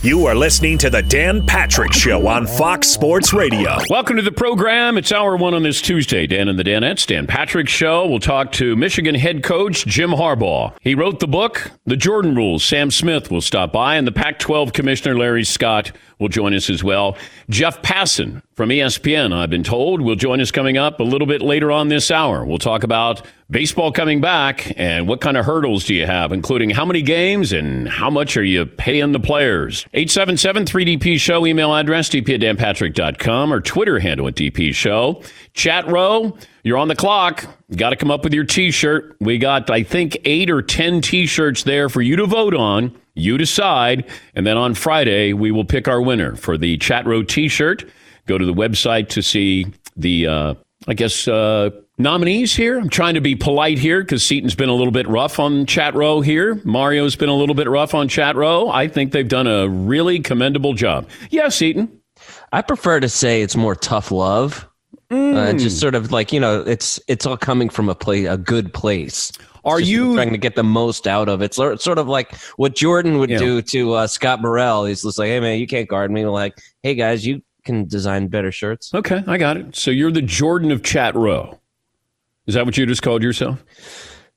You are listening to the Dan Patrick Show on Fox Sports Radio. Welcome to the program. It's hour one on this Tuesday. Dan and the Danettes, Dan Patrick Show. We'll talk to Michigan head coach Jim Harbaugh. He wrote the book, The Jordan Rules. Sam Smith will stop by, and the Pac 12 Commissioner Larry Scott will join us as well. Jeff Passan from ESPN, I've been told, will join us coming up a little bit later on this hour. We'll talk about baseball coming back and what kind of hurdles do you have, including how many games and how much are you paying the players. 877 3DP Show, email address dp at danpatrick.com or Twitter handle at DP Show. Chat row, you're on the clock. Got to come up with your t shirt. We got, I think, eight or 10 t shirts there for you to vote on. You decide. And then on Friday, we will pick our winner for the Chat Row t shirt. Go to the website to see the, uh, I guess, uh, nominees here. I'm trying to be polite here because Seton's been a little bit rough on Chat Row here. Mario's been a little bit rough on Chat Row. I think they've done a really commendable job. Yeah, Seaton. I prefer to say it's more tough love. Mm. Uh, just sort of like you know, it's it's all coming from a play a good place. Are you trying to get the most out of it? It's sort of like what Jordan would yeah. do to uh, Scott Burrell. He's just like, "Hey man, you can't guard me." Like, "Hey guys, you can design better shirts." Okay, I got it. So you're the Jordan of chat row. Is that what you just called yourself?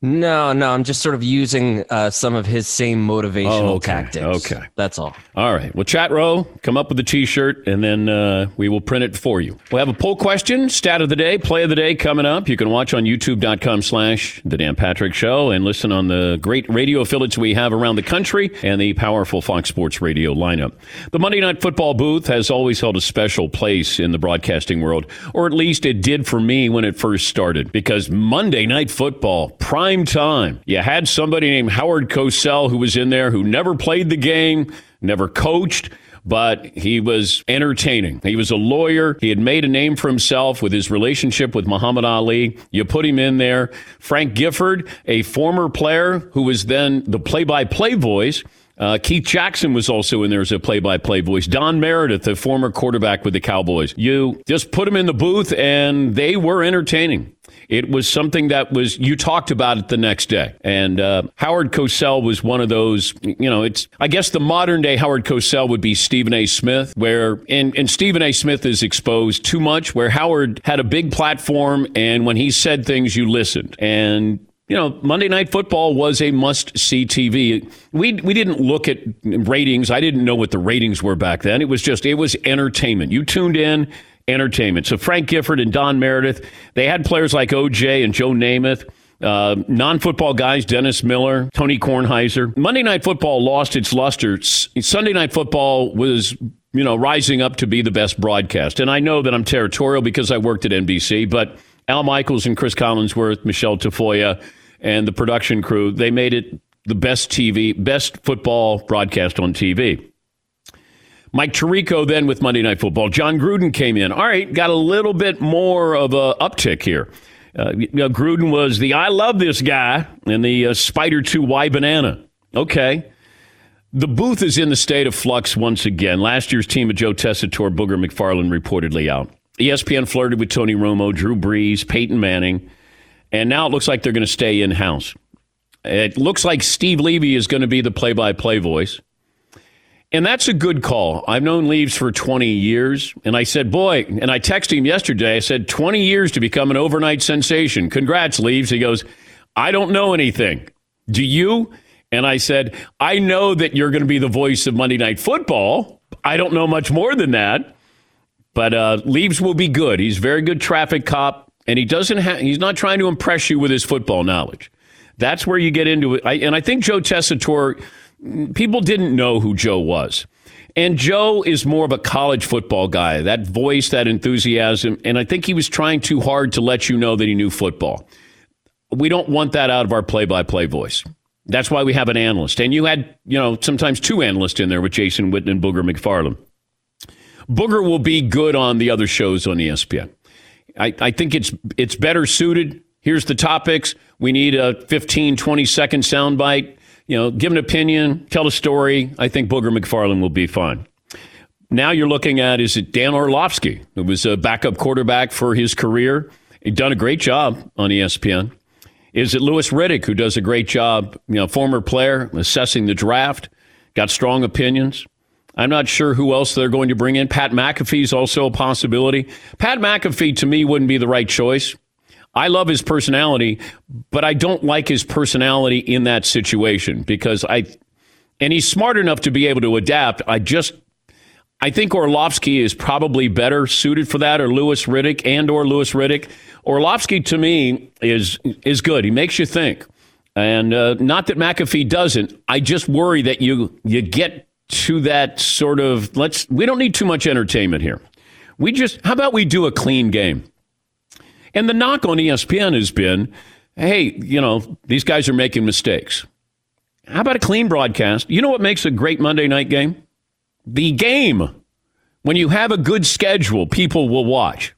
No, no, I'm just sort of using uh, some of his same motivational oh, okay. tactics. Okay. That's all. All right. Well, chat row, come up with a t shirt, and then uh, we will print it for you. We'll have a poll question, stat of the day, play of the day coming up. You can watch on youtube.com slash The Dan Patrick Show and listen on the great radio affiliates we have around the country and the powerful Fox Sports radio lineup. The Monday Night Football booth has always held a special place in the broadcasting world, or at least it did for me when it first started, because Monday Night Football, prime prime time. You had somebody named Howard Cosell who was in there who never played the game, never coached but he was entertaining. He was a lawyer. He had made a name for himself with his relationship with Muhammad Ali. You put him in there. Frank Gifford, a former player who was then the play by play voice. Uh, Keith Jackson was also in there as a play by play voice. Don Meredith, the former quarterback with the Cowboys. You just put him in the booth, and they were entertaining. It was something that was, you talked about it the next day. And uh, Howard Cosell was one of those, you know, it's, I guess the modern day Howard Cosell would be Stephen A. Smith, where, and, and Stephen A. Smith is exposed too much, where Howard had a big platform, and when he said things, you listened. And you know, Monday Night Football was a must see TV. We, we didn't look at ratings. I didn't know what the ratings were back then. It was just, it was entertainment. You tuned in, entertainment. So Frank Gifford and Don Meredith, they had players like OJ and Joe Namath. Uh, non football guys, Dennis Miller, Tony Kornheiser. Monday Night Football lost its luster. Sunday Night Football was, you know, rising up to be the best broadcast. And I know that I'm territorial because I worked at NBC, but Al Michaels and Chris Collinsworth, Michelle Tafoya, and the production crew, they made it the best TV, best football broadcast on TV. Mike Tirico then with Monday Night Football. Jon Gruden came in. All right, got a little bit more of a uptick here. Uh, you know, Gruden was the I love this guy and the uh, Spider 2 Y banana. Okay. The booth is in the state of flux once again. Last year's team of Joe Tessitore, Booger McFarland reportedly out. ESPN flirted with Tony Romo, Drew Brees, Peyton Manning, and now it looks like they're going to stay in house. It looks like Steve Levy is going to be the play by play voice. And that's a good call. I've known Leaves for 20 years. And I said, boy, and I texted him yesterday. I said, 20 years to become an overnight sensation. Congrats, Leaves. He goes, I don't know anything. Do you? And I said, I know that you're going to be the voice of Monday Night Football. I don't know much more than that. But uh, Leaves will be good. He's very good traffic cop, and he doesn't have. He's not trying to impress you with his football knowledge. That's where you get into it. I, and I think Joe Tessitore people didn't know who Joe was. And Joe is more of a college football guy, that voice, that enthusiasm. And I think he was trying too hard to let you know that he knew football. We don't want that out of our play by play voice. That's why we have an analyst. And you had, you know, sometimes two analysts in there with Jason Witten and Booger McFarland. Booger will be good on the other shows on ESPN. I, I think it's it's better suited. Here's the topics. We need a 15, 20 second soundbite you know, give an opinion, tell a story. I think Booger McFarland will be fine. Now you're looking at is it Dan Orlovsky, who was a backup quarterback for his career. He'd done a great job on ESPN. Is it Louis Riddick, who does a great job, you know, former player, assessing the draft, got strong opinions? I'm not sure who else they're going to bring in. Pat McAfee is also a possibility. Pat McAfee, to me, wouldn't be the right choice. I love his personality, but I don't like his personality in that situation because I, and he's smart enough to be able to adapt. I just, I think Orlovsky is probably better suited for that, or Louis Riddick and or Louis Riddick. Orlovsky to me is is good. He makes you think, and uh, not that McAfee doesn't. I just worry that you you get to that sort of let's we don't need too much entertainment here. We just how about we do a clean game? And the knock on ESPN has been, hey, you know, these guys are making mistakes. How about a clean broadcast? You know what makes a great Monday night game? The game. When you have a good schedule, people will watch.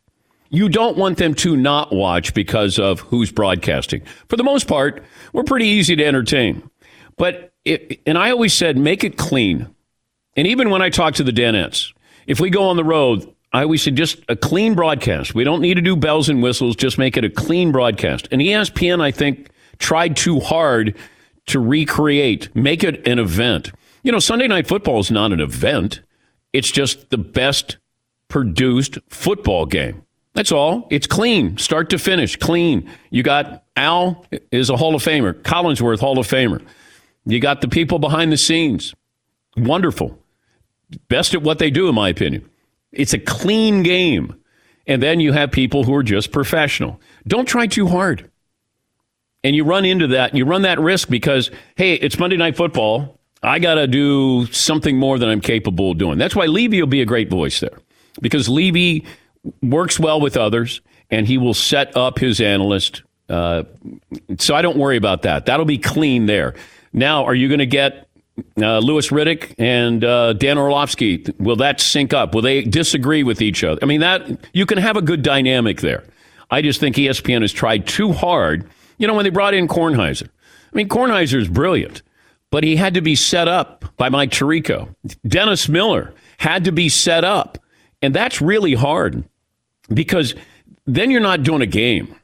You don't want them to not watch because of who's broadcasting. For the most part, we're pretty easy to entertain. But it, and I always said, make it clean. And even when I talk to the Danettes, if we go on the road, I always say just a clean broadcast. We don't need to do bells and whistles, just make it a clean broadcast. And ESPN, I think, tried too hard to recreate, make it an event. You know, Sunday Night Football is not an event, it's just the best produced football game. That's all. It's clean, start to finish, clean. You got Al is a Hall of Famer, Collinsworth Hall of Famer. You got the people behind the scenes. Wonderful best at what they do, in my opinion. It's a clean game. And then you have people who are just professional. Don't try too hard. And you run into that, you run that risk because, hey, it's Monday Night Football. I got to do something more than I'm capable of doing. That's why Levy will be a great voice there because Levy works well with others and he will set up his analyst. Uh, so I don't worry about that. That'll be clean there. Now, are you going to get uh, Louis Riddick and uh, Dan Orlovsky, will that sync up? Will they disagree with each other? I mean, that you can have a good dynamic there. I just think ESPN has tried too hard. You know, when they brought in Kornheiser, I mean, Kornheiser is brilliant, but he had to be set up by Mike Tirico. Dennis Miller had to be set up, and that's really hard because then you're not doing a game.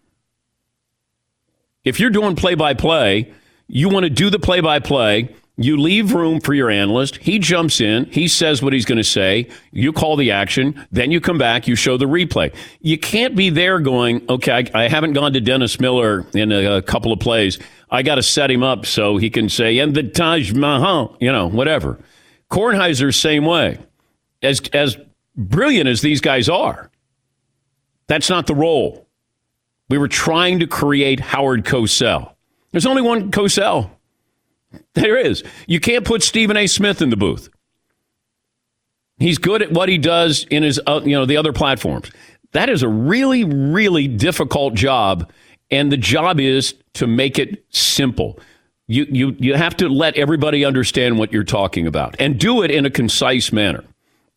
If you're doing play by play, you want to do the play by play you leave room for your analyst. He jumps in. He says what he's going to say. You call the action. Then you come back. You show the replay. You can't be there going, okay, I, I haven't gone to Dennis Miller in a, a couple of plays. I got to set him up so he can say, and the Taj Mahal, you know, whatever. Kornheiser's same way. As, as brilliant as these guys are, that's not the role. We were trying to create Howard Cosell. There's only one Cosell. There is. You can't put Stephen A. Smith in the booth. He's good at what he does in his, uh, you know, the other platforms. That is a really, really difficult job, and the job is to make it simple. You, you, you have to let everybody understand what you're talking about and do it in a concise manner.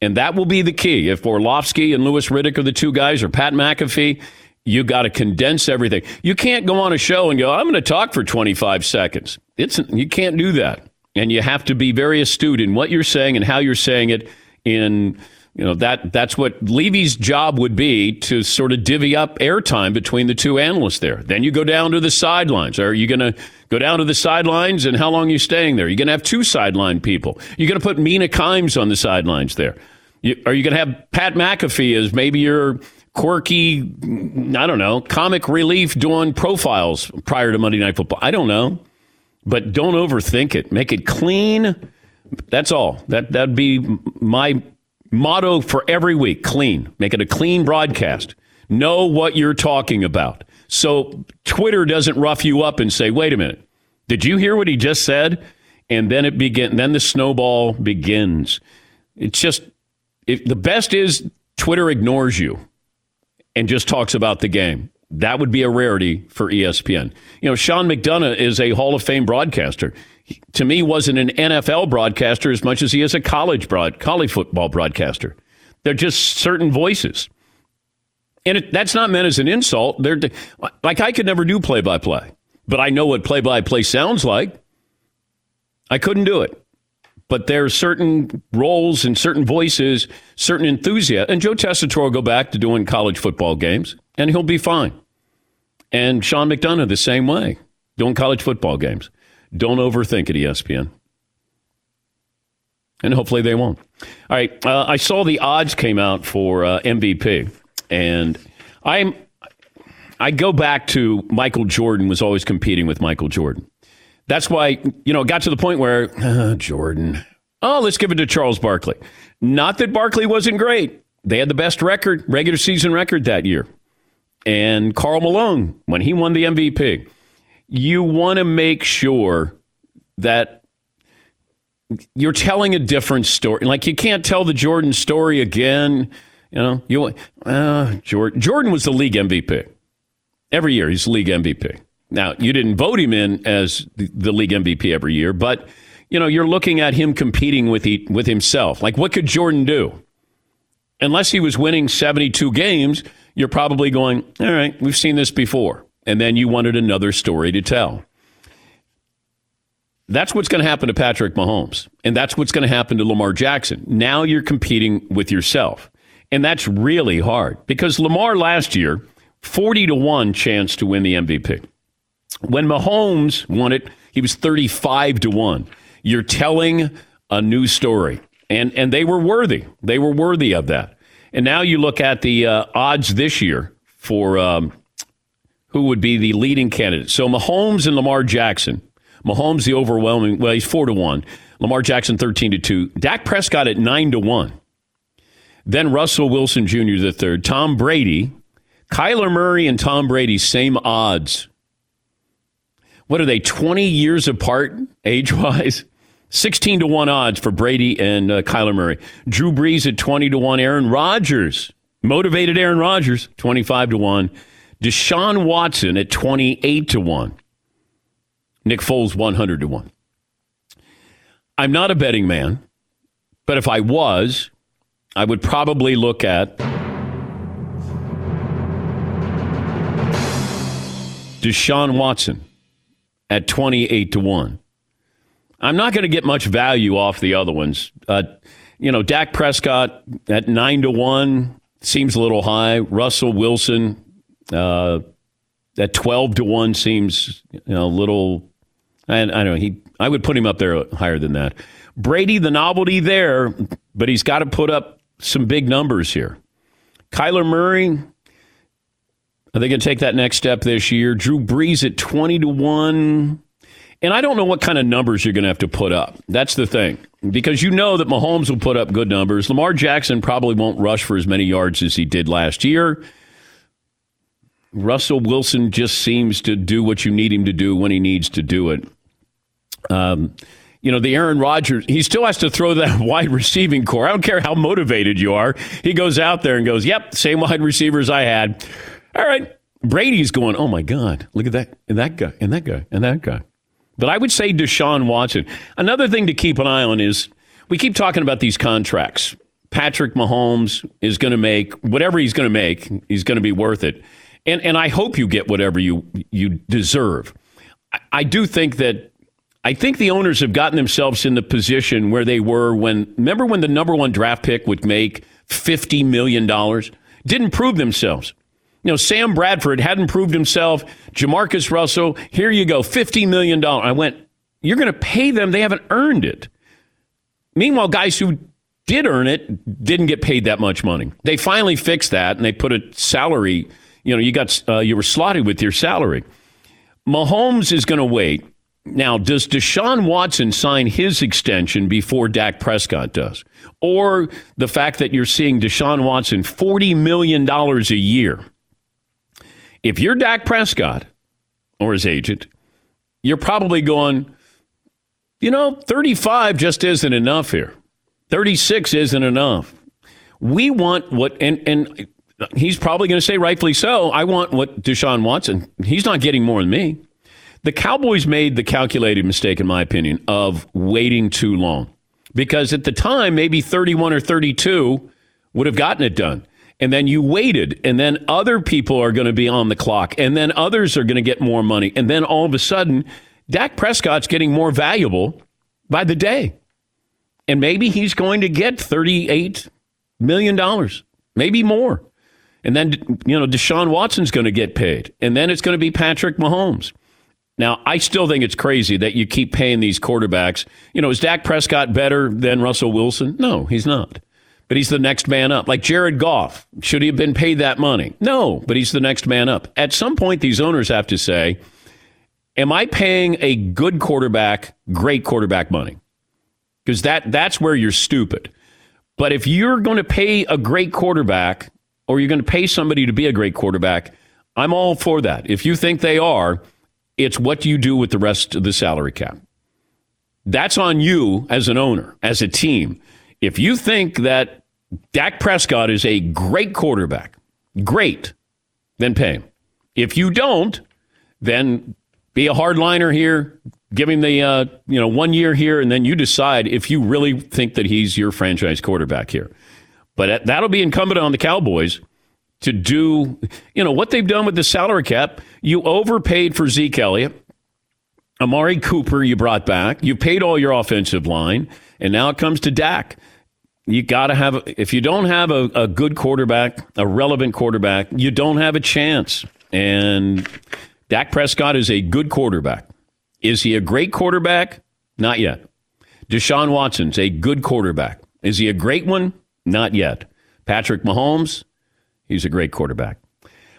And that will be the key. If Orlovsky and Louis Riddick are the two guys, or Pat McAfee, you got to condense everything. You can't go on a show and go, I'm going to talk for 25 seconds. It's you can't do that. And you have to be very astute in what you're saying and how you're saying it in you know that that's what Levy's job would be to sort of divvy up airtime between the two analysts there. Then you go down to the sidelines. Are you going to go down to the sidelines and how long are you staying there? You're going to have two sideline people. You're going to put Mina Kimes on the sidelines there. You, are you going to have Pat McAfee as maybe your quirky, I don't know, comic relief doing profiles prior to Monday Night Football? I don't know. But don't overthink it. Make it clean. That's all. That that'd be my motto for every week. Clean. Make it a clean broadcast. Know what you're talking about. So Twitter doesn't rough you up and say, "Wait a minute. Did you hear what he just said?" And then it begin then the snowball begins. It's just it, the best is Twitter ignores you and just talks about the game. That would be a rarity for ESPN. You know, Sean McDonough is a Hall of Fame broadcaster. He, to me, wasn't an NFL broadcaster as much as he is a college broad, college football broadcaster. They're just certain voices, and it, that's not meant as an insult. They're like I could never do play by play, but I know what play by play sounds like. I couldn't do it but there are certain roles and certain voices, certain enthusiasm. And Joe Tessitore will go back to doing college football games, and he'll be fine. And Sean McDonough the same way, doing college football games. Don't overthink it, ESPN. and hopefully they won't. All right, uh, I saw the odds came out for uh, MVP, and I'm I go back to Michael Jordan was always competing with Michael Jordan. That's why you know it got to the point where uh, Jordan. Oh, let's give it to Charles Barkley. Not that Barkley wasn't great. They had the best record, regular season record that year. And Karl Malone, when he won the MVP, you want to make sure that you're telling a different story. Like you can't tell the Jordan story again. You know, you uh, Jordan. Jordan was the league MVP every year. He's league MVP. Now you didn't vote him in as the, the league MVP every year, but you know you're looking at him competing with he, with himself. Like what could Jordan do? Unless he was winning 72 games, you're probably going, all right, we've seen this before. And then you wanted another story to tell. That's what's going to happen to Patrick Mahomes. And that's what's going to happen to Lamar Jackson. Now you're competing with yourself. And that's really hard because Lamar last year, 40 to 1 chance to win the MVP. When Mahomes won it, he was 35 to 1. You're telling a new story. And, and they were worthy. They were worthy of that. And now you look at the uh, odds this year for um, who would be the leading candidate. So Mahomes and Lamar Jackson Mahomes the overwhelming. Well, he's four to one. Lamar Jackson thirteen to two. Dak Prescott at nine to one. Then Russell Wilson Jr. the third. Tom Brady, Kyler Murray, and Tom Brady same odds. What are they? Twenty years apart age wise. 16 to 1 odds for Brady and uh, Kyler Murray. Drew Brees at 20 to 1. Aaron Rodgers, motivated Aaron Rodgers, 25 to 1. Deshaun Watson at 28 to 1. Nick Foles 100 to 1. I'm not a betting man, but if I was, I would probably look at Deshaun Watson at 28 to 1. I'm not going to get much value off the other ones. Uh, you know, Dak Prescott at 9 to 1 seems a little high. Russell Wilson uh, at 12 to 1 seems you know, a little I, I don't know. He, I would put him up there higher than that. Brady, the novelty there, but he's got to put up some big numbers here. Kyler Murray, are they going to take that next step this year? Drew Brees at 20 to 1. And I don't know what kind of numbers you're going to have to put up. That's the thing. Because you know that Mahomes will put up good numbers. Lamar Jackson probably won't rush for as many yards as he did last year. Russell Wilson just seems to do what you need him to do when he needs to do it. Um, you know, the Aaron Rodgers, he still has to throw that wide receiving corps. I don't care how motivated you are. He goes out there and goes, yep, same wide receivers I had. All right. Brady's going, oh my God, look at that, and that guy, and that guy, and that guy. But I would say Deshaun Watson. Another thing to keep an eye on is we keep talking about these contracts. Patrick Mahomes is going to make whatever he's going to make, he's going to be worth it and and I hope you get whatever you you deserve. I, I do think that I think the owners have gotten themselves in the position where they were when remember when the number one draft pick would make fifty million dollars, didn't prove themselves. You know, Sam Bradford hadn't proved himself. Jamarcus Russell, here you go, fifty million dollars. I went, you're going to pay them; they haven't earned it. Meanwhile, guys who did earn it didn't get paid that much money. They finally fixed that, and they put a salary you know, you got uh, you were slotted with your salary. Mahomes is going to wait. Now, does Deshaun Watson sign his extension before Dak Prescott does? Or the fact that you're seeing Deshaun Watson $40 million a year? If you're Dak Prescott or his agent, you're probably going, you know, 35 just isn't enough here. 36 isn't enough. We want what, and, and he's probably going to say, rightfully so, I want what Deshaun Watson. He's not getting more than me. The Cowboys made the calculated mistake, in my opinion, of waiting too long. Because at the time, maybe 31 or 32 would have gotten it done. And then you waited, and then other people are going to be on the clock, and then others are going to get more money. And then all of a sudden, Dak Prescott's getting more valuable by the day. And maybe he's going to get $38 million, maybe more. And then, you know, Deshaun Watson's going to get paid. And then it's going to be Patrick Mahomes. Now, I still think it's crazy that you keep paying these quarterbacks. You know, is Dak Prescott better than Russell Wilson? No, he's not. But he's the next man up. Like Jared Goff. Should he have been paid that money? No, but he's the next man up. At some point, these owners have to say, Am I paying a good quarterback, great quarterback money? Because that, that's where you're stupid. But if you're going to pay a great quarterback or you're going to pay somebody to be a great quarterback, I'm all for that. If you think they are, it's what you do with the rest of the salary cap. That's on you as an owner, as a team. If you think that Dak Prescott is a great quarterback, great, then pay him. If you don't, then be a hardliner here, give him the uh, you know one year here, and then you decide if you really think that he's your franchise quarterback here. But that'll be incumbent on the Cowboys to do, you know, what they've done with the salary cap. You overpaid for Zeke Elliott. Amari Cooper, you brought back. You paid all your offensive line. And now it comes to Dak. You got to have, if you don't have a, a good quarterback, a relevant quarterback, you don't have a chance. And Dak Prescott is a good quarterback. Is he a great quarterback? Not yet. Deshaun Watson's a good quarterback. Is he a great one? Not yet. Patrick Mahomes, He's a great quarterback.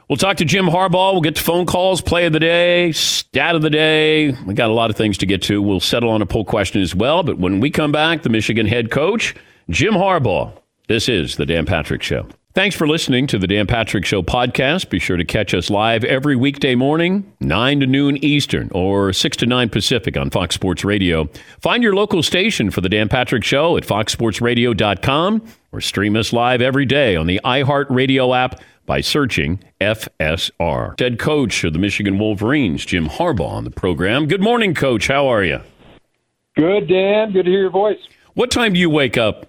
We'll talk to Jim Harbaugh. We'll get to phone calls, play of the day, stat of the day. We got a lot of things to get to. We'll settle on a poll question as well. But when we come back, the Michigan head coach, Jim Harbaugh. This is the Dan Patrick Show. Thanks for listening to the Dan Patrick Show podcast. Be sure to catch us live every weekday morning, 9 to noon Eastern or 6 to 9 Pacific on Fox Sports Radio. Find your local station for the Dan Patrick Show at foxsportsradio.com or stream us live every day on the iHeartRadio app by searching FSR. Head coach of the Michigan Wolverines, Jim Harbaugh, on the program. Good morning, coach. How are you? Good, Dan. Good to hear your voice. What time do you wake up?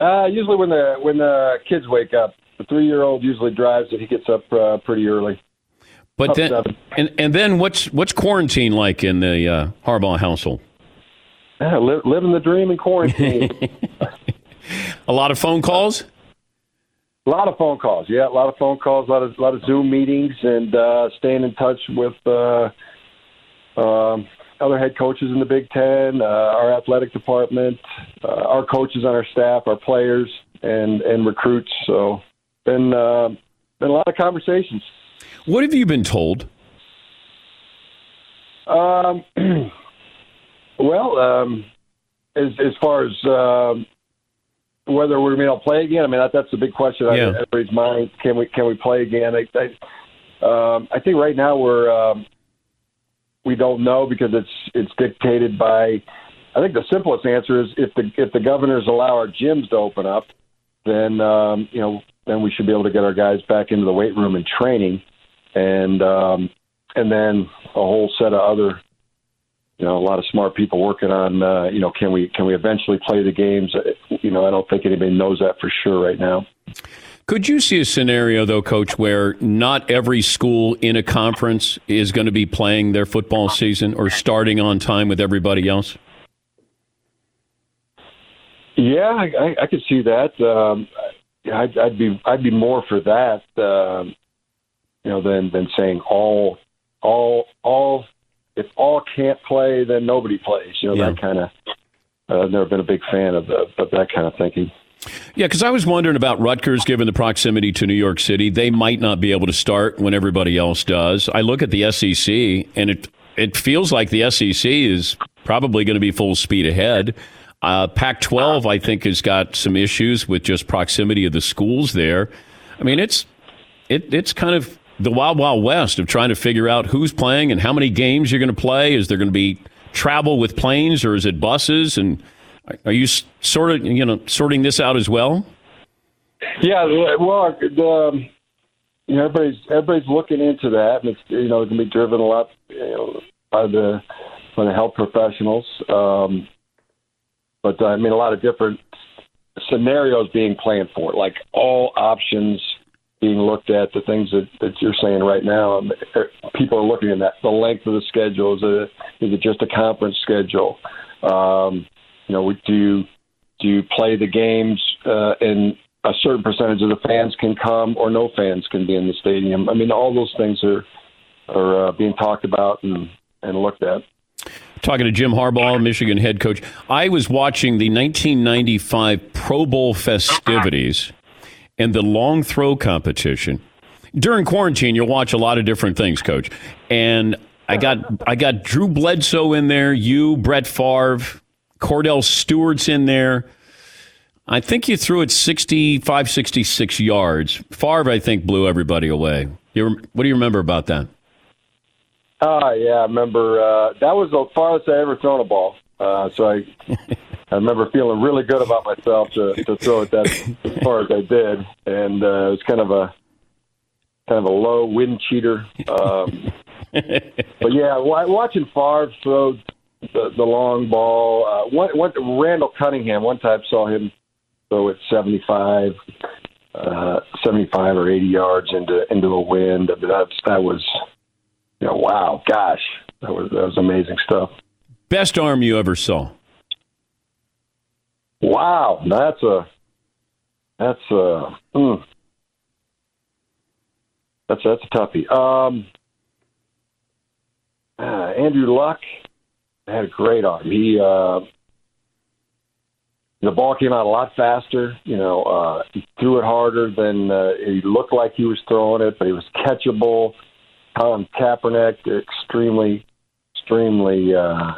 Uh, usually when the when the kids wake up. The three year old usually drives it. He gets up uh, pretty early. But then, and and then what's what's quarantine like in the uh, Harbaugh household? Yeah, li- living the dream in quarantine. a lot of phone calls. A lot of phone calls. Yeah, a lot of phone calls. A lot of a lot of Zoom meetings, and uh, staying in touch with uh, um, other head coaches in the Big Ten, uh, our athletic department, uh, our coaches on our staff, our players, and and recruits. So, been uh, been a lot of conversations. What have you been told? Um, well, um, as as far as uh, whether we're going to play again, I mean that, that's the big question yeah. on everybody's mind. Can we can we play again? I I, um, I think right now we're um, we don't know because it's it's dictated by. I think the simplest answer is if the if the governors allow our gyms to open up, then um, you know then we should be able to get our guys back into the weight room and training, and um, and then a whole set of other you know, a lot of smart people working on, uh, you know, can we can we eventually play the games? You know, I don't think anybody knows that for sure right now. Could you see a scenario, though, Coach, where not every school in a conference is going to be playing their football season or starting on time with everybody else? Yeah, I, I could see that. Um, I'd, I'd be I'd be more for that, uh, you know, than than saying all all all if all can't play, then nobody plays. You know, yeah. that kind of. Uh, I've never been a big fan of, the, of that kind of thinking. Yeah, because I was wondering about Rutgers, given the proximity to New York City, they might not be able to start when everybody else does. I look at the SEC, and it it feels like the SEC is probably going to be full speed ahead. Uh, Pac-12, I think, has got some issues with just proximity of the schools there. I mean, it's it it's kind of the wild wild west of trying to figure out who's playing and how many games you're going to play. Is there going to be travel with planes or is it buses and are you sort of you know sorting this out as well? Yeah, well, the, um, you know, everybody's everybody's looking into that, and it's you know it can be driven a lot you know, by the by the health professionals. Um, but uh, I mean, a lot of different scenarios being planned for, like all options being looked at. The things that, that you're saying right now, um, er, people are looking at that. The length of the schedule is it is it just a conference schedule? Um, you know, do you do you play the games uh, and a certain percentage of the fans can come, or no fans can be in the stadium? I mean, all those things are are uh, being talked about and, and looked at. Talking to Jim Harbaugh, Michigan head coach. I was watching the 1995 Pro Bowl festivities and the long throw competition. During quarantine, you'll watch a lot of different things, coach. And I got I got Drew Bledsoe in there, you, Brett Favre, Kordell Stewart's in there. I think you threw it 65, 66 yards. Favre, I think, blew everybody away. You, what do you remember about that? Oh, yeah, I remember uh, that was the farthest I ever thrown a ball. Uh, so I, I remember feeling really good about myself to, to throw it that as far as I did, and uh, it was kind of a kind of a low wind cheater. Um, but yeah, watching Favre throw the, the long ball. Uh, one, one, Randall Cunningham. One time saw him throw it 75, uh, 75 or 80 yards into into the wind. I mean, that's that was, you know, wow, gosh, that was that was amazing stuff. Best arm you ever saw? Wow, that's a that's a mm, that's that's a toughie. Um, uh, Andrew Luck had a great arm. He uh, the ball came out a lot faster. You know, uh, he threw it harder than uh, he looked like he was throwing it, but he was catchable. Colin Kaepernick, extremely, extremely uh,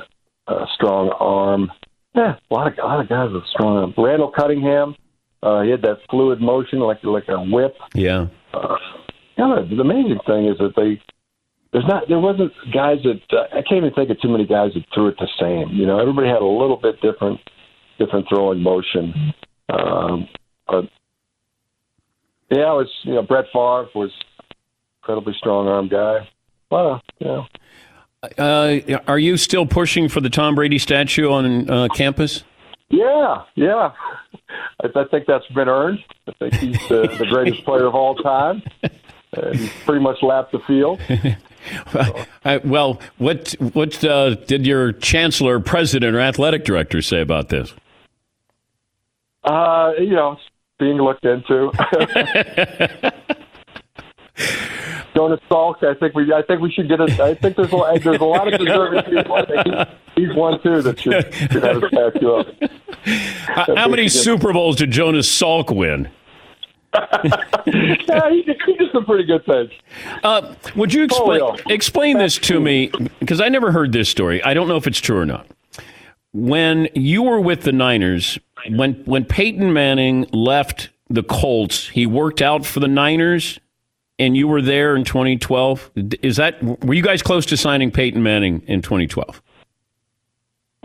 uh, strong arm. Yeah, a lot of a lot of guys with strong arm. Randall Cunningham, uh, he had that fluid motion like like a whip. Yeah. Uh, yeah, the amazing thing is that they there's not there wasn't guys that uh, I can't even think of too many guys that threw it the same. You know, everybody had a little bit different different throwing motion. Um, but yeah, it was you know Brett Favre was incredibly strong arm guy. Well, you know. Uh, are you still pushing for the Tom Brady statue on uh, campus? Yeah, yeah. I, I, think that's been earned. I think he's the, the greatest player of all time. Uh, he's pretty much lapped the field. Well, what what uh, did your chancellor, president, or athletic director say about this? Uh, you know, being looked into. Jonas Salk, I think we, I think we should get a. I think there's a, there's a lot of deserving people. I think he's, he's one too that should, should have a statue up. How many Super Bowls did Jonas Salk win? yeah, he, he did some pretty good things. Uh, would you explain explain this to me? Because I never heard this story. I don't know if it's true or not. When you were with the Niners, when when Peyton Manning left the Colts, he worked out for the Niners, and you were there in 2012. Is that were you guys close to signing Peyton Manning in 2012?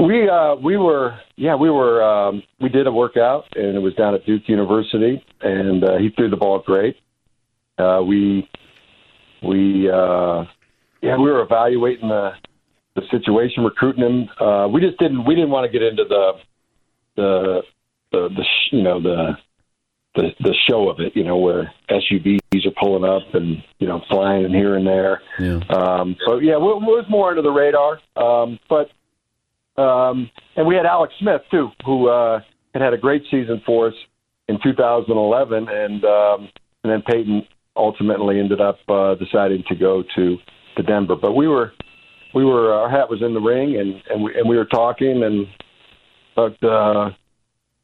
We uh, we were yeah we were um, we did a workout and it was down at Duke University and uh, he threw the ball great. Uh, we we uh, yeah we were evaluating the the situation, recruiting him. Uh, we just didn't we didn't want to get into the the the, the you know the the the show of it, you know, where SUVs are pulling up and you know flying in here and there. Yeah. Um, so yeah, it was more under the radar. Um, but um, and we had Alex Smith too, who uh, had had a great season for us in 2011, and um, and then Peyton ultimately ended up uh, deciding to go to to Denver. But we were we were our hat was in the ring, and and we and we were talking, and but uh,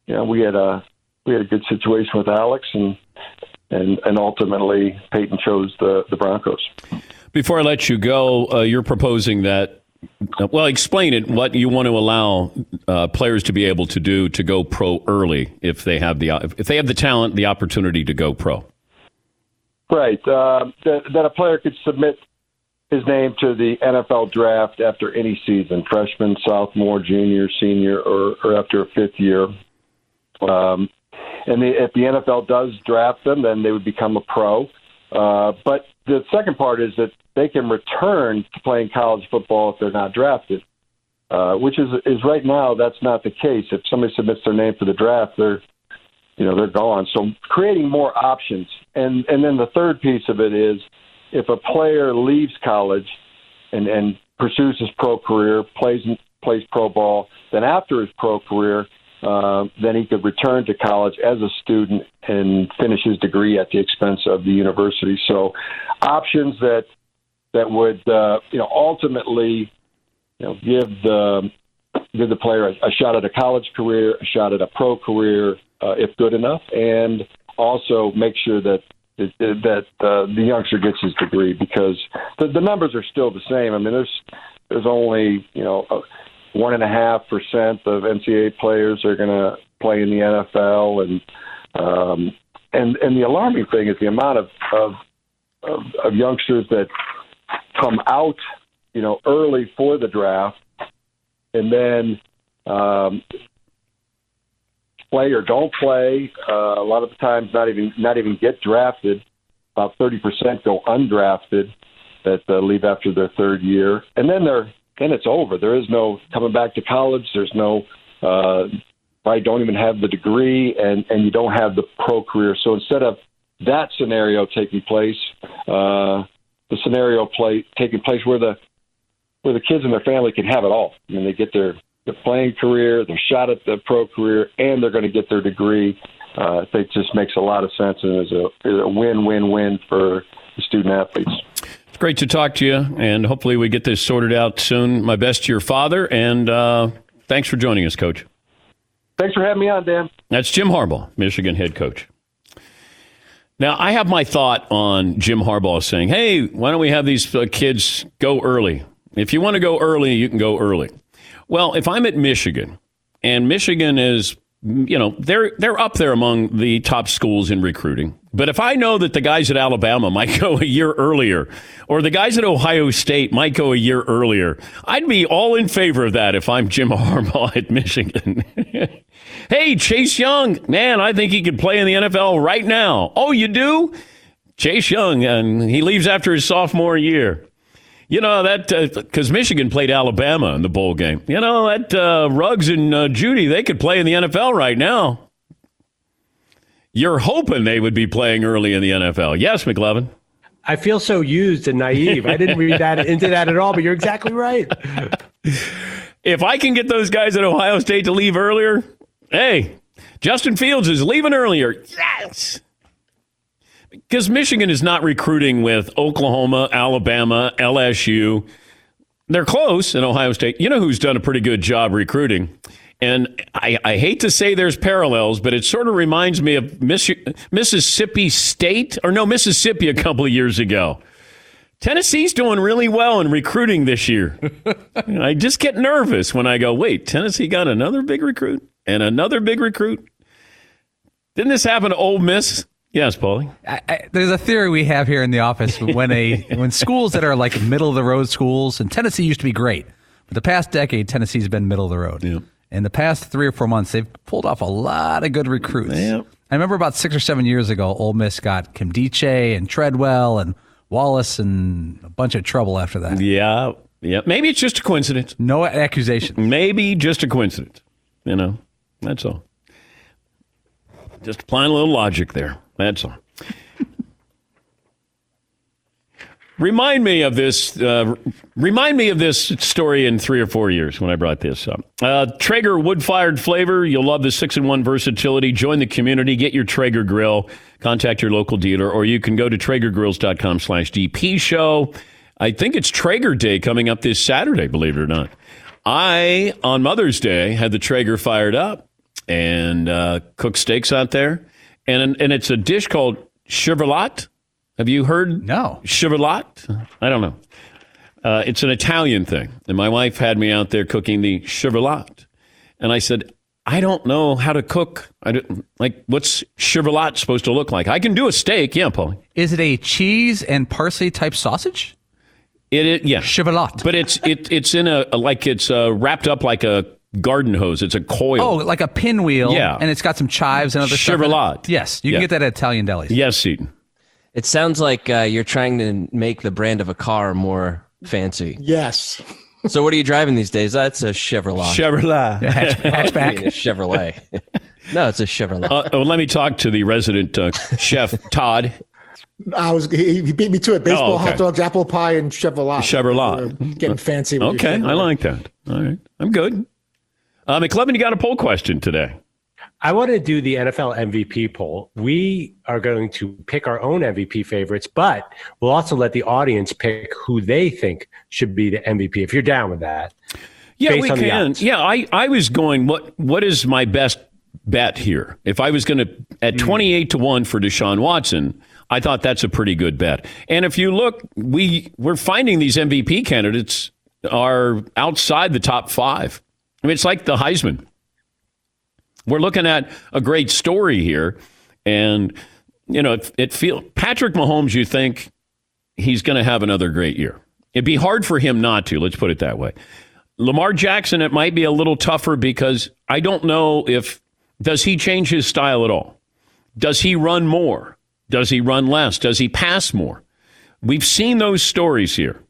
you know we had a we had a good situation with Alex, and and and ultimately Peyton chose the the Broncos. Before I let you go, uh, you're proposing that. Well, explain it. What you want to allow uh, players to be able to do to go pro early if they have the if they have the talent, the opportunity to go pro. Right. Uh, that, that a player could submit his name to the NFL draft after any season, freshman, sophomore, junior, senior, or, or after a fifth year. Um, and the, if the NFL does draft them, then they would become a pro. Uh, but the second part is that they can return to playing college football if they're not drafted, uh, which is is right now that's not the case. If somebody submits their name for the draft, they're you know they're gone. So creating more options, and and then the third piece of it is if a player leaves college and, and pursues his pro career, plays plays pro ball, then after his pro career, uh, then he could return to college as a student and finish his degree at the expense of the university. So, options that that would uh, you know ultimately you know give the give the player a, a shot at a college career, a shot at a pro career, uh, if good enough, and also make sure that that uh, the youngster gets his degree because the, the numbers are still the same. I mean, there's there's only you know one and a half percent of NCAA players are going to play in the NFL, and um, and and the alarming thing is the amount of of, of of youngsters that come out, you know, early for the draft, and then um, play or don't play. Uh, a lot of the times, not even not even get drafted. About thirty percent go undrafted that uh, leave after their third year, and then they're then it's over. There is no coming back to college. There's no uh, right. Don't even have the degree, and and you don't have the pro career. So instead of that scenario taking place, uh, the scenario play taking place where the where the kids and their family can have it all. I mean, they get their their playing career, their shot at the pro career, and they're going to get their degree. Uh, I think just makes a lot of sense and is a, is a win-win-win for the student athletes. It's great to talk to you, and hopefully we get this sorted out soon. My best to your father, and uh, thanks for joining us, Coach. Thanks for having me on, Dan. That's Jim Harbaugh, Michigan head coach. Now, I have my thought on Jim Harbaugh saying, hey, why don't we have these uh, kids go early? If you want to go early, you can go early. Well, if I'm at Michigan and Michigan is, you know, they're they're up there among the top schools in recruiting. But if I know that the guys at Alabama might go a year earlier, or the guys at Ohio State might go a year earlier, I'd be all in favor of that if I'm Jim Harbaugh at Michigan. hey, Chase Young, man, I think he could play in the NFL right now. Oh, you do? Chase Young, and he leaves after his sophomore year. You know that because uh, Michigan played Alabama in the bowl game. You know that uh, Ruggs and uh, Jeudy they could play in the NFL right now. You're hoping they would be playing early in the NFL. Yes, McLovin. I feel so used and naive. I didn't read that into that at all, but you're exactly right. if I can get those guys at Ohio State to leave earlier, hey, Justin Fields is leaving earlier. Yes because Michigan is not recruiting with Oklahoma, Alabama, LSU. They're close in Ohio State. You know who's done a pretty good job recruiting? And I, I hate to say there's parallels, but it sort of reminds me of Miss, Mississippi State, or no, Mississippi a couple of years ago. Tennessee's doing really well in recruiting this year. I just get nervous when I go, wait, Tennessee got another big recruit and another big recruit? Didn't this happen to Ole Miss Yes, Paulie. there's a theory we have here in the office when a when schools that are like middle of the road schools, and Tennessee used to be great, but the past decade Tennessee's been middle of the road. Yeah. In the past three or four months, they've pulled off a lot of good recruits. Yeah. I remember about six or seven years ago, Ole Miss got Nkemdiche and Treadwell and Wallace and a bunch of trouble after that. Yeah, yeah. Maybe it's just a coincidence. No accusation. Maybe just a coincidence. You know, that's all. Just applying a little logic there. That's all. remind me of this. Uh, remind me of this story in three or four years when I brought this up. Uh, Traeger wood-fired flavor. You'll love the six-in-one versatility. Join the community. Get your Traeger grill. Contact your local dealer, or you can go to TraegerGrills.com/slash/DP show. I think it's Traeger Day coming up this Saturday. Believe it or not, I on Mother's Day had the Traeger fired up and uh, cooked steaks out there and and it's a dish called chevrolet. Have you heard? No. Chevrolet? I don't know. Uh, it's an Italian thing, and my wife had me out there cooking the chevrolet, and I said, I don't know how to cook. I don't, like, what's chevrolet supposed to look like? I can do a steak, yeah, Paul. Is it a cheese and parsley type sausage? It, it yeah, chevrolet. But it's it it's in a like it's uh, wrapped up like a garden hose. It's a coil. Oh, like a pinwheel. Yeah. And it's got some chives and other Chevrolet. stuff. Yes. You can get that at Italian delis. Yes, Seton. It sounds like uh, you're trying to make the brand of a car more fancy. Yes. So what are you driving these days? That's a Chevrolet. Chevrolet. Yeah, hatch, hatchback. a Chevrolet. no, it's a Chevrolet. Uh, oh, let me talk to the resident uh, chef, Todd. I was he, he beat me to it. Baseball, Oh, okay. hot dogs, apple pie, and Chevrolet. Chevrolet. We're getting fancy. with Okay, I like that. All right, I'm good. Uh, McLovin, you got a poll question today. I want to do the NFL MVP poll. We are going to pick our own MVP favorites, but we'll also let the audience pick who they think should be the MVP. If you're down with that, yeah, we can. Yeah, I, I was going. What what is my best bet here? If I was going to at hmm. twenty eight to one for Deshaun Watson, I thought that's a pretty good bet. And if you look, we we're finding these MVP candidates are outside the top five. Mean, it's like the Heisman. We're looking at a great story here, and you know, it, it Patrick Mahomes. You think he's going to have another great year? It'd be hard for him not to. Let's put it that way. Lamar Jackson, it might be a little tougher because I don't know if does he change his style at all. Does he run more? Does he run less? Does he pass more? We've seen those stories here.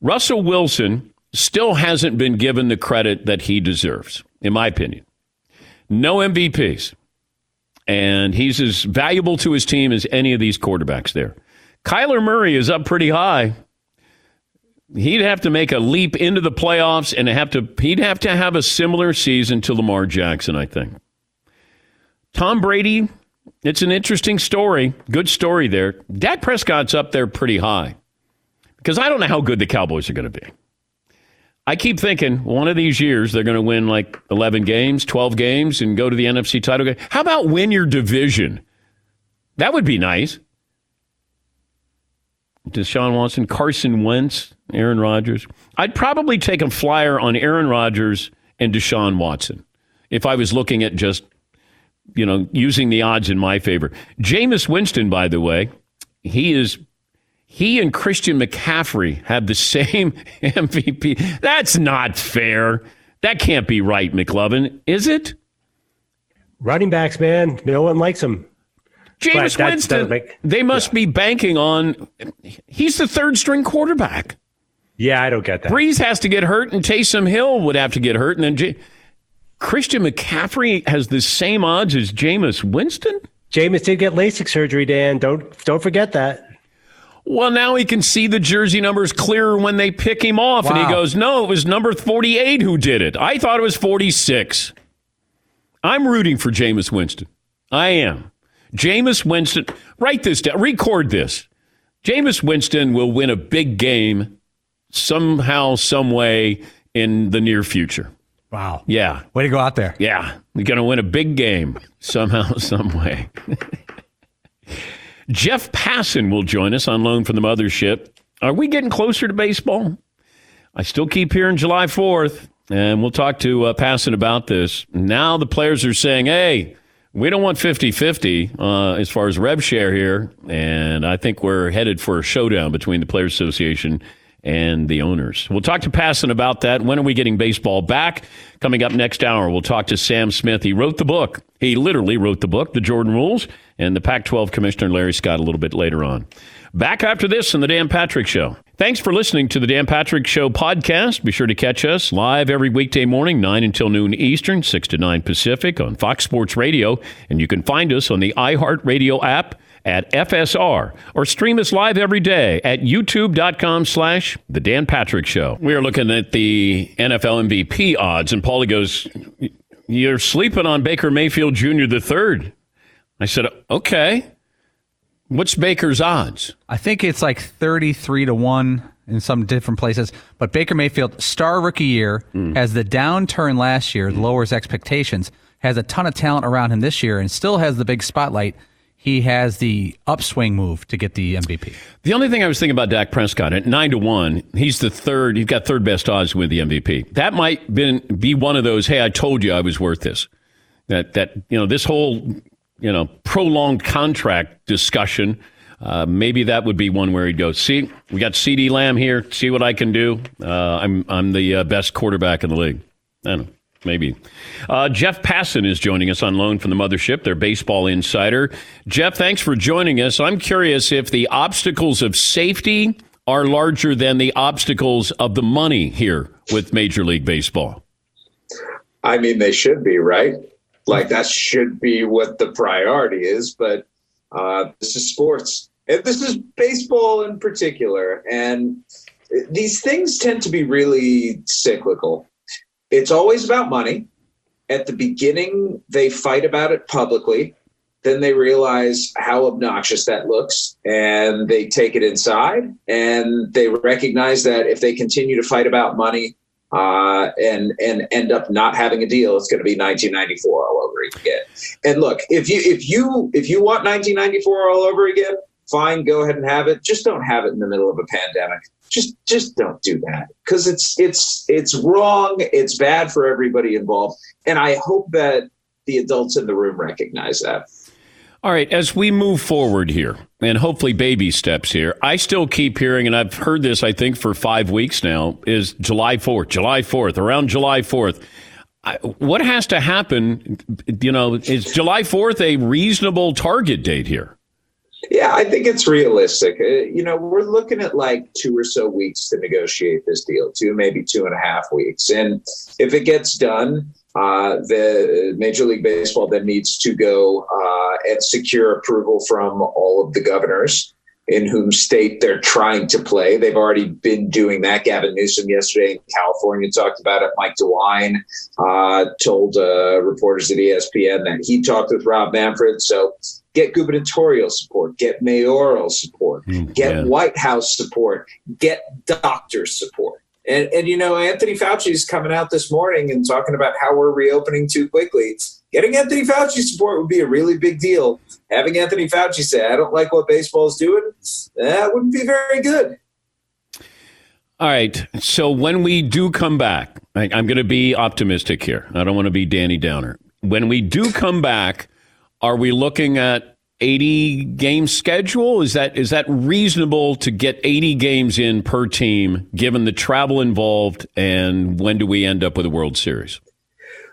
Russell Wilson still hasn't been given the credit that he deserves, in my opinion. No MVPs. And he's as valuable to his team as any of these quarterbacks there. Kyler Murray is up pretty high. He'd have to make a leap into the playoffs and have to he'd have to have a similar season to Lamar Jackson, I think. Tom Brady, it's an interesting story. Good story there. Dak Prescott's up there pretty high. Because I don't know how good the Cowboys are going to be. I keep thinking one of these years they're going to win like 11 games, 12 games, and go to the NFC title game. How about win your division? That would be nice. Deshaun Watson, Carson Wentz, Aaron Rodgers. I'd probably take a flyer on Aaron Rodgers and Deshaun Watson if I was looking at just, you know, using the odds in my favor. Jameis Winston, by the way, he is he and Christian McCaffrey have the same MVP. That's not fair. That can't be right, McLovin, is it? Running backs, man, no one likes them. Jameis Winston, make, they must yeah. be banking on. He's the third string quarterback. Yeah, I don't get that. Brees has to get hurt, and Taysom Hill would have to get hurt, and then J- Christian McCaffrey has the same odds as Jameis Winston. Jameis did get LASIK surgery, Dan. Don't don't forget that. Well, now he can see the jersey numbers clearer when they pick him off. Wow. And he goes, No, it was number 48 who did it. I thought it was 46. I'm rooting for Jameis Winston. I am. Jameis Winston, write this down, record this. Jameis Winston will win a big game somehow, some way in the near future. Wow. Yeah. Way to go out there. Yeah. You're going to win a big game somehow, some way. Jeff Passan will join us on loan from the mothership. Are we getting closer to baseball? I still keep hearing July 4th, and we'll talk to uh, Passan about this. Now the players are saying, hey, we don't want 50 50 uh, as far as rev share here. And I think we're headed for a showdown between the Players Association and the owners. We'll talk to Passan about that. When are we getting baseball back? Coming up next hour, we'll talk to Sam Smith. He wrote the book. He literally wrote the book, The Jordan Rules, and the Pac 12 Commissioner Larry Scott a little bit later on. Back after this on The Dan Patrick Show. Thanks for listening to the Dan Patrick Show podcast. Be sure to catch us live every weekday morning, 9 until noon Eastern, 6 to 9 Pacific on Fox Sports Radio. And you can find us on the iHeartRadio app at FSR or stream us live every day at youtube.com slash The Dan Patrick Show. We are looking at the NFL MVP odds, and Paulie goes, You're sleeping on Baker Mayfield Jr. the third. I said, Okay. What's Baker's odds? I think it's like 33 to 1 in some different places. But Baker Mayfield, star rookie year, mm. has the downturn last year, lowers expectations, has a ton of talent around him this year, and still has the big spotlight he has the upswing move to get the MVP. The only thing I was thinking about Dak Prescott at nine to one, he's the third. He's got third best odds win the MVP. That might been be one of those. Hey, I told you I was worth this. That that you know this whole you know prolonged contract discussion. Uh, maybe that would be one where he'd go. See, we got CeeDee Lamb here. See what I can do. Uh, I'm I'm the uh, best quarterback in the league. I don't know. Maybe. Uh, Jeff Passan is joining us on loan from the mothership, their baseball insider. Jeff, thanks for joining us. I'm curious if the obstacles of safety are larger than the obstacles of the money here with Major League Baseball. I mean, they should be, right? Like, that should be what the priority is, but uh, this is sports. And this is baseball in particular. And these things tend to be really cyclical it's always about money at the beginning they fight about it publicly then they realize how obnoxious that looks and they take it inside and they recognize that if they continue to fight about money uh, and and end up not having a deal, it's going to be 1994 all over again. And look, if you if you if you want 1994 all over again, fine, go ahead and have it. Just don't have it in the middle of a pandemic. Just just don't do that because it's it's it's wrong. It's bad for everybody involved, and I hope that the adults in the room recognize that. All right, as we move forward here, and hopefully baby steps here, I still keep hearing, and I've heard this, I think, for five weeks now, is July 4th, July 4th, around July 4th. what has to happen? You know, is July 4th a reasonable target date here? Yeah, I think it's realistic. Uh, you know, we're looking at like two or so weeks to negotiate this deal, two, maybe two and a half weeks. And if it gets done, uh, the Major League Baseball then needs to go uh, and secure approval from all of the governors in whom state they're trying to play. They've already been doing that. Gavin Newsom yesterday in California talked about it. Mike DeWine uh, told uh, reporters at ESPN that he talked with Rob Manfred. So get gubernatorial support, get mayoral support, mm, get yeah. White House support, get doctor support. And, and you know, Anthony Fauci is coming out this morning and talking about how we're reopening too quickly. Getting Anthony Fauci support would be a really big deal. Having Anthony Fauci say, I don't like what baseball is doing, that wouldn't be very good. All right. So when we do come back, I, I'm going to be optimistic here. I don't want to be Danny Downer. When we do come back, are we looking at 80 game schedule? Is that is that reasonable to get 80 games in per team given the travel involved and when do we end up with a World Series?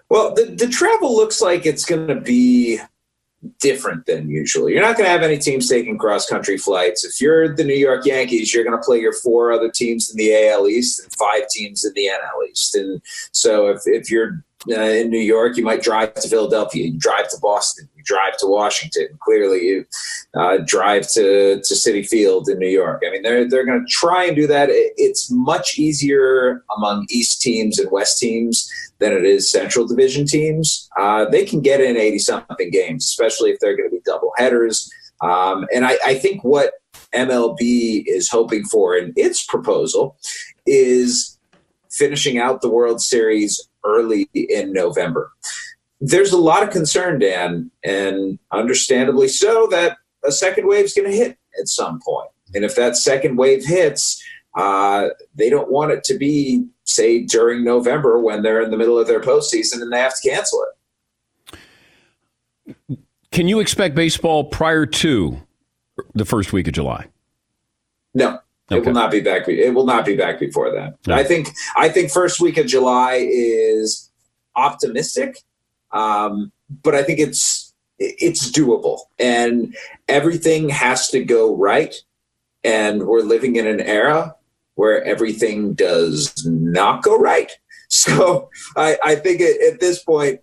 Well, the, the travel looks like it's going to be different than usual. You're not going to have any teams taking cross country flights. If you're the New York Yankees, you're going to play your four other teams in the AL East and five teams in the NL East. And so if, if you're uh, in New York, you might drive to Philadelphia, you drive to Boston, you drive to Washington. Clearly, you uh, drive to, to Citi Field in New York. I mean, they're they're going to try and do that. It's much easier among East teams and West teams than it is Central Division teams. Uh, they can get in eighty something games, especially if they're going to be double headers. Um, and I, I think what MLB is hoping for in its proposal is finishing out the World Series early in November. There's a lot of concern, Dan, and understandably so, that a second wave is going to hit at some point. And if that second wave hits, uh, they don't want it to be, say, during November when they're in the middle of their postseason and they have to cancel it. Can you expect baseball prior to the first week of July? No. Okay. It will not be back. It will not be back before that. I think. I think first week of July is optimistic, um, but I think it's it's doable, and everything has to go right. And we're living in an era where everything does not go right. So I, I think at, at this point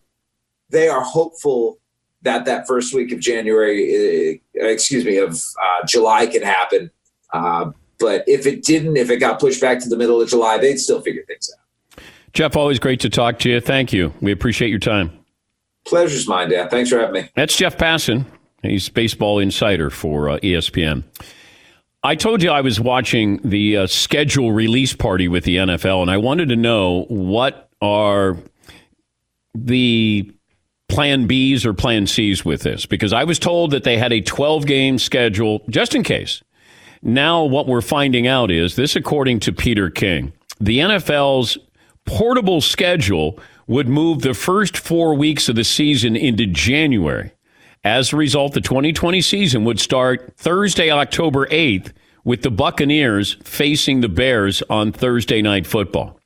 they are hopeful that that first week of January, uh, excuse me, of uh, July can happen. Uh, but if it didn't, if it got pushed back to the middle of July, they'd still figure things out. Jeff, always great to talk to you. Thank you. We appreciate your time. Pleasure's mine, Dan. Thanks for having me. That's Jeff Passan. He's baseball insider for uh, ESPN. I told you I was watching the uh, schedule release party with the NFL, and I wanted to know what are the plan Bs or plan Cs with this because I was told that they had a 12 game schedule just in case. Now, what we're finding out is this, according to Peter King, the NFL's portable schedule would move the first four weeks of the season into January. As a result, the 2020 season would start Thursday, October 8th, with the Buccaneers facing the Bears on Thursday Night Football.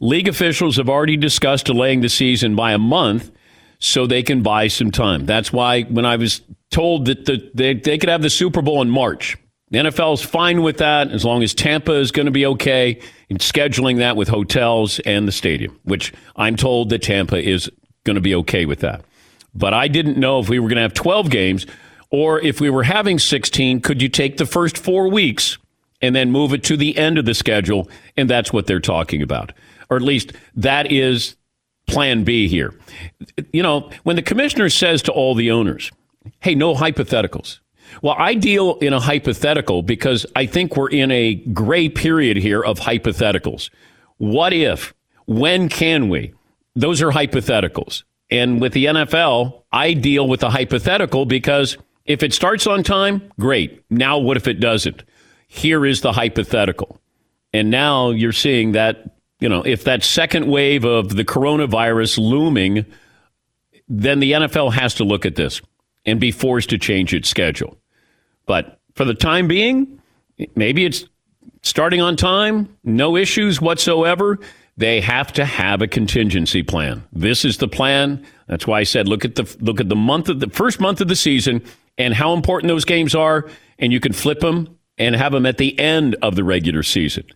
League officials have already discussed delaying the season by a month so they can buy some time. That's why when I was told that the, they, they could have the Super Bowl in March, the NFL is fine with that as long as Tampa is going to be okay in scheduling that with hotels and the stadium, which I'm told that Tampa is going to be okay with that. But I didn't know if we were going to have 12 games or if we were having 16, could you take the first four weeks and then move it to the end of the schedule? And that's what they're talking about. Or at least that is plan B here. You know, when the commissioner says to all the owners, hey, no hypotheticals. Well, I deal in a hypothetical because I think we're in a gray period here of hypotheticals. What if? When can we? Those are hypotheticals. And with the NFL, I deal with a hypothetical because if it starts on time, great. Now, what if it doesn't? Here is the hypothetical. And now you're seeing that, you know, if that second wave of the coronavirus looming, then the NFL has to look at this and be forced to change its schedule. But for the time being, maybe it's starting on time, no issues whatsoever. They have to have a contingency plan. This is the plan. That's why I said look at the look at the month of the first month of the season and how important those games are, and you can flip them and have them at the end of the regular season,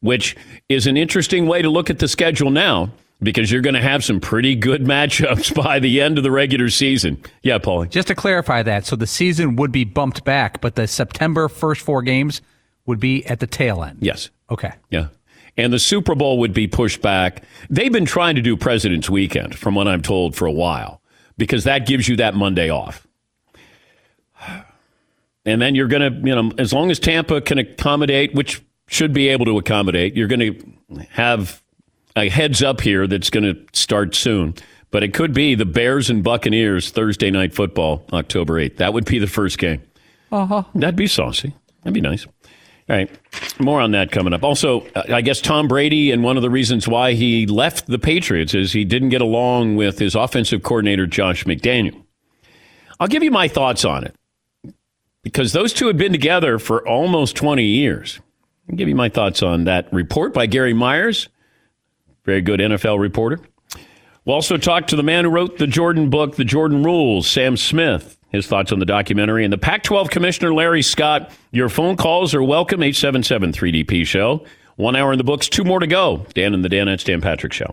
which is an interesting way to look at the schedule now because you're going to have some pretty good matchups by the end of the regular season. Yeah, Paulie. Just to clarify that, so the season would be bumped back, but the September first four games would be at the tail end. Yes. Okay. Yeah. And the Super Bowl would be pushed back. They've been trying to do President's Weekend, from what I'm told, for a while, because that gives you that Monday off. And then you're going to, you know, as long as Tampa can accommodate, which should be able to accommodate, you're going to have a heads up here that's going to start soon. But it could be the Bears and Buccaneers Thursday night football, October 8th. That would be the first game. Uh-huh. That'd be saucy. That'd be nice. All right. More on that coming up. Also, I guess Tom Brady, and one of the reasons why he left the Patriots is he didn't get along with his offensive coordinator, Josh McDaniel. I'll give you my thoughts on it because those two had been together for almost 20 years. I'll give you my thoughts on that report by Gary Myers, very good NFL reporter. We'll also talk to the man who wrote the Jordan book, The Jordan Rules, Sam Smith. His thoughts on the documentary. And the Pac 12 Commissioner Larry Scott. Your phone calls are welcome. 877 3DP Show. One hour in the books, two more to go. Dan and the Danettes, Dan Patrick Show.